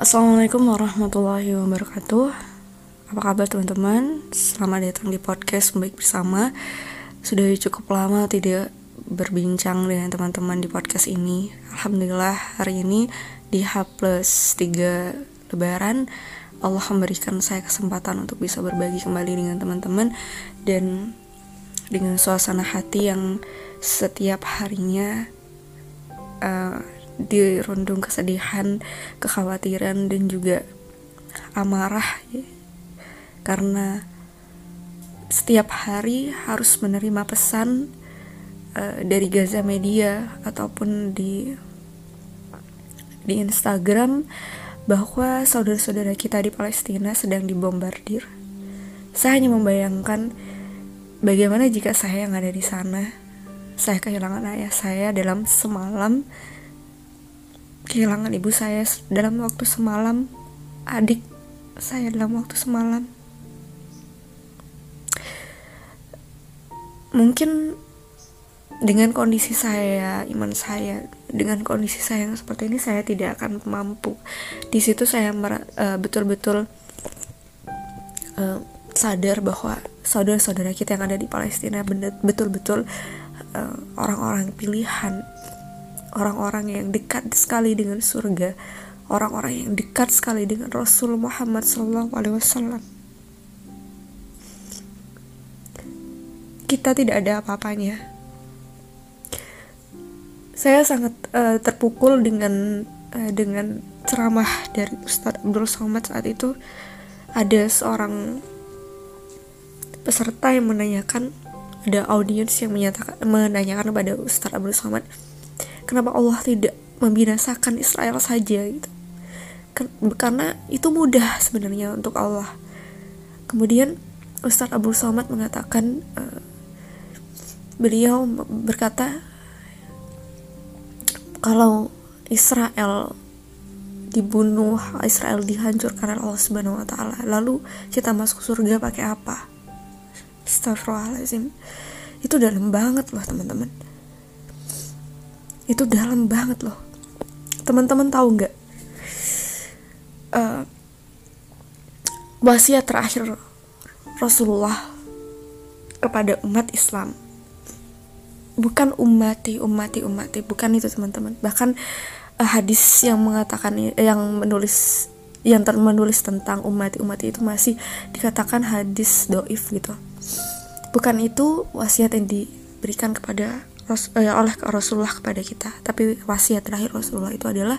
Assalamualaikum warahmatullahi wabarakatuh. Apa kabar teman-teman? Selamat datang di podcast Membaik Bersama. Sudah cukup lama tidak berbincang dengan teman-teman di podcast ini. Alhamdulillah hari ini di H plus 3 lebaran Allah memberikan saya kesempatan untuk bisa berbagi kembali dengan teman-teman Dan dengan suasana hati yang setiap harinya uh, dirundung kesedihan, kekhawatiran dan juga amarah ya. Karena setiap hari harus menerima pesan uh, dari Gaza Media ataupun di di Instagram bahwa saudara-saudara kita di Palestina sedang dibombardir. Saya hanya membayangkan bagaimana jika saya yang ada di sana. Saya kehilangan ayah saya dalam semalam kehilangan ibu saya dalam waktu semalam, adik saya dalam waktu semalam. Mungkin dengan kondisi saya, iman saya, dengan kondisi saya yang seperti ini, saya tidak akan mampu. Di situ saya uh, betul-betul uh, sadar bahwa saudara-saudara kita yang ada di Palestina betul-betul uh, orang-orang pilihan orang-orang yang dekat sekali dengan surga, orang-orang yang dekat sekali dengan Rasul Muhammad SAW. Kita tidak ada apa-apanya. Saya sangat uh, terpukul dengan uh, dengan ceramah dari Ustadz Abdul Somad saat itu. Ada seorang peserta yang menanyakan ada audiens yang menyatakan menanyakan kepada Ustadz Abdul Somad kenapa Allah tidak membinasakan Israel saja gitu karena itu mudah sebenarnya untuk Allah kemudian Ustadz Abu Somad mengatakan uh, beliau berkata kalau Israel dibunuh, Israel dihancurkan oleh Allah Subhanahu wa taala. Lalu kita masuk surga pakai apa? Astagfirullahaladzim. Itu dalam banget loh, teman-teman itu dalam banget loh. Teman-teman tahu nggak? Uh, wasiat terakhir Rasulullah kepada umat Islam. Bukan umati umati umati bukan itu teman-teman. Bahkan uh, hadis yang mengatakan yang menulis yang ter menulis tentang umat umat itu masih dikatakan hadis doif gitu. Bukan itu wasiat yang diberikan kepada oleh Rasulullah kepada kita. Tapi wasiat terakhir Rasulullah itu adalah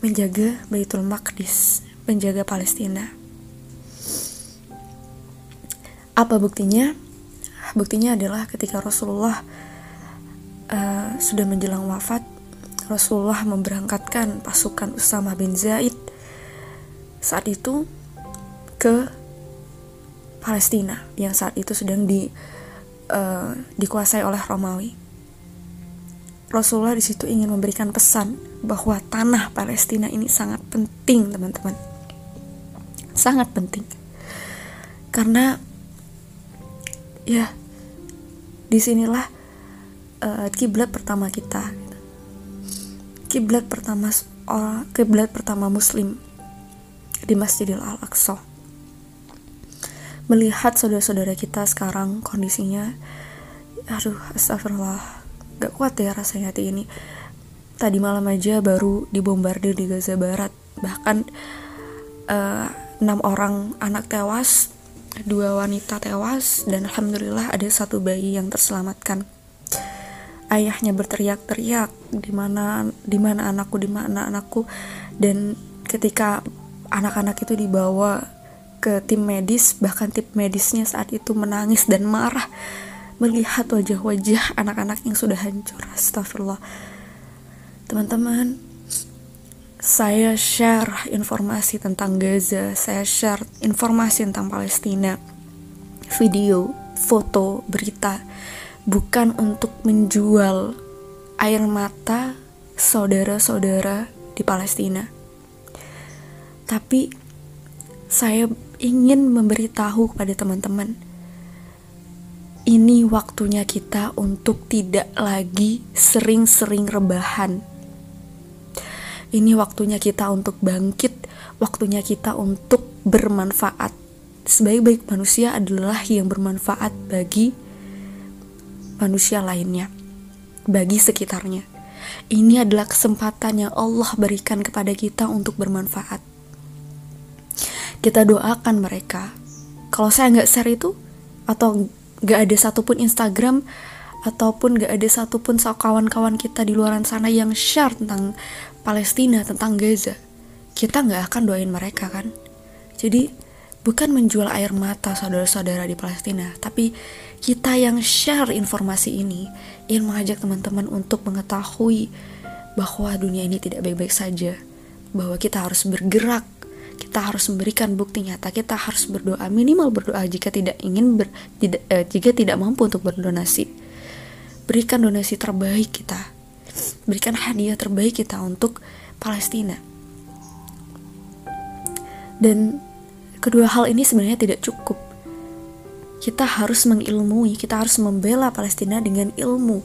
menjaga Baitul Maqdis menjaga Palestina. Apa buktinya? Buktinya adalah ketika Rasulullah uh, sudah menjelang wafat Rasulullah memberangkatkan pasukan Usama bin Zaid saat itu ke Palestina yang saat itu sedang di uh, dikuasai oleh Romawi. Rasulullah di situ ingin memberikan pesan bahwa tanah Palestina ini sangat penting, teman-teman. Sangat penting. Karena ya di sinilah uh, kiblat pertama kita. Kiblat pertama orang kiblat pertama muslim di Masjidil Al-Aqsa. Melihat saudara-saudara kita sekarang kondisinya aduh astagfirullah gak kuat ya rasanya hati ini. Tadi malam aja baru dibombardir di Gaza Barat. Bahkan uh, enam orang anak tewas dua wanita tewas dan alhamdulillah ada satu bayi yang terselamatkan. Ayahnya berteriak-teriak di mana di mana anakku di mana anakku? Dan ketika anak-anak itu dibawa ke tim medis bahkan tim medisnya saat itu menangis dan marah melihat wajah-wajah anak-anak yang sudah hancur. Astagfirullah. Teman-teman saya share informasi tentang Gaza. Saya share informasi tentang Palestina. Video, foto, berita. Bukan untuk menjual air mata saudara-saudara di Palestina. Tapi saya ingin memberitahu kepada teman-teman ini waktunya kita untuk tidak lagi sering-sering rebahan. Ini waktunya kita untuk bangkit waktunya kita untuk bermanfaat. Sebaik-baik manusia adalah yang bermanfaat bagi manusia lainnya bagi sekitarnya. Ini adalah kesempatan yang Allah berikan kepada kita untuk bermanfaat. Kita doakan mereka. Kalau saya nggak share itu atau nggak ada satupun Instagram ataupun gak ada satupun kawan-kawan kita di luar sana yang share tentang Palestina, tentang Gaza, kita nggak akan doain mereka kan. Jadi bukan menjual air mata saudara-saudara di Palestina, tapi kita yang share informasi ini ingin mengajak teman-teman untuk mengetahui bahwa dunia ini tidak baik-baik saja, bahwa kita harus bergerak, kita harus memberikan bukti nyata, kita harus berdoa minimal berdoa jika tidak ingin ber, tidak, eh, jika tidak mampu untuk berdonasi. Berikan donasi terbaik kita, berikan hadiah terbaik kita untuk Palestina. Dan kedua hal ini sebenarnya tidak cukup. Kita harus mengilmui, kita harus membela Palestina dengan ilmu,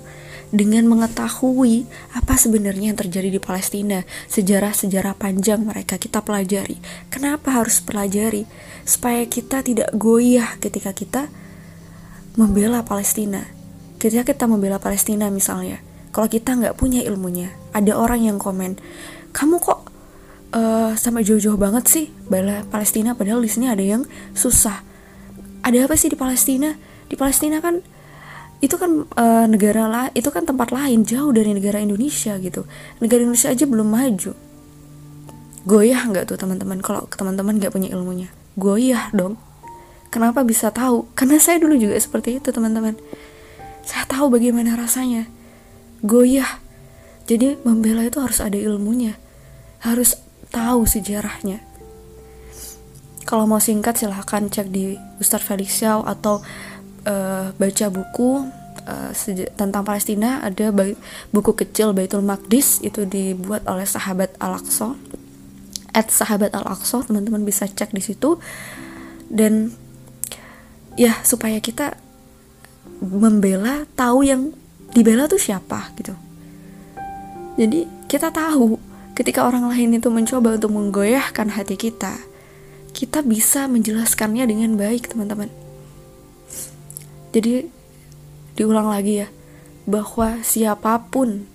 dengan mengetahui apa sebenarnya yang terjadi di Palestina, sejarah-sejarah panjang mereka kita pelajari. Kenapa harus pelajari? Supaya kita tidak goyah ketika kita membela Palestina. Ketika kita membela Palestina misalnya, kalau kita nggak punya ilmunya, ada orang yang komen, kamu kok uh, sampai jauh-jauh banget sih bela Palestina padahal di sini ada yang susah ada apa sih di Palestina di Palestina kan itu kan uh, negara lah itu kan tempat lain jauh dari negara Indonesia gitu. Negara Indonesia aja belum maju. Goyah nggak tuh teman-teman kalau teman-teman nggak punya ilmunya? Goyah dong. Kenapa bisa tahu? Karena saya dulu juga seperti itu teman-teman. Saya tahu bagaimana rasanya. Goyah. Jadi membela itu harus ada ilmunya. Harus tahu sejarahnya. Kalau mau singkat silahkan cek di Ustadz Felix Xiao atau uh, baca buku uh, tentang Palestina ada buku kecil Baitul Maqdis itu dibuat oleh sahabat Al-Aqsa. At sahabat Al-Aqsa teman-teman bisa cek di situ. Dan ya supaya kita membela tahu yang dibela tuh siapa gitu. Jadi kita tahu Ketika orang lain itu mencoba untuk menggoyahkan hati kita, kita bisa menjelaskannya dengan baik, teman-teman. Jadi, diulang lagi ya, bahwa siapa pun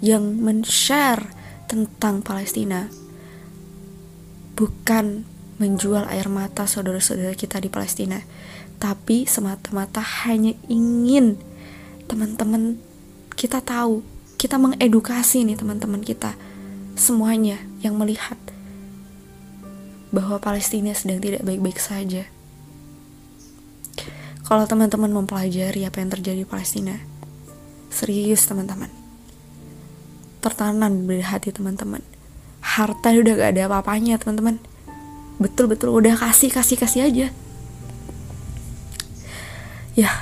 yang men-share tentang Palestina bukan menjual air mata saudara-saudara kita di Palestina, tapi semata-mata hanya ingin teman-teman kita tahu, kita mengedukasi nih teman-teman kita semuanya yang melihat bahwa Palestina sedang tidak baik-baik saja. Kalau teman-teman mempelajari apa yang terjadi di Palestina, serius teman-teman, tertanam di hati teman-teman. Harta udah gak ada apa-apanya teman-teman. Betul-betul udah kasih kasih kasih aja. Ya,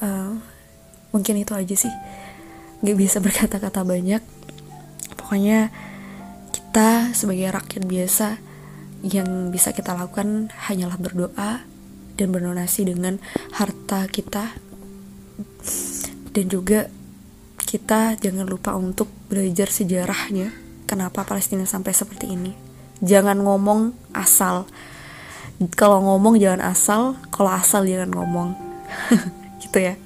uh, mungkin itu aja sih. Gak bisa berkata-kata banyak pokoknya kita sebagai rakyat biasa yang bisa kita lakukan hanyalah berdoa dan berdonasi dengan harta kita. Dan juga kita jangan lupa untuk belajar sejarahnya kenapa Palestina sampai seperti ini. Jangan ngomong asal. Kalau ngomong jangan asal kalau asal jangan ngomong. Gitu ya.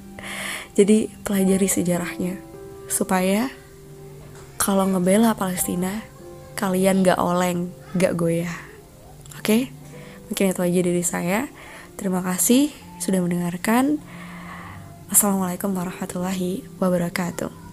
Jadi pelajari sejarahnya supaya kalau ngebela Palestina kalian gak oleng gak goyah. Oke? Okay? mungkin itu aja dari saya terima kasih sudah mendengarkan. Assalamualaikum warahmatullahi wabarakatuh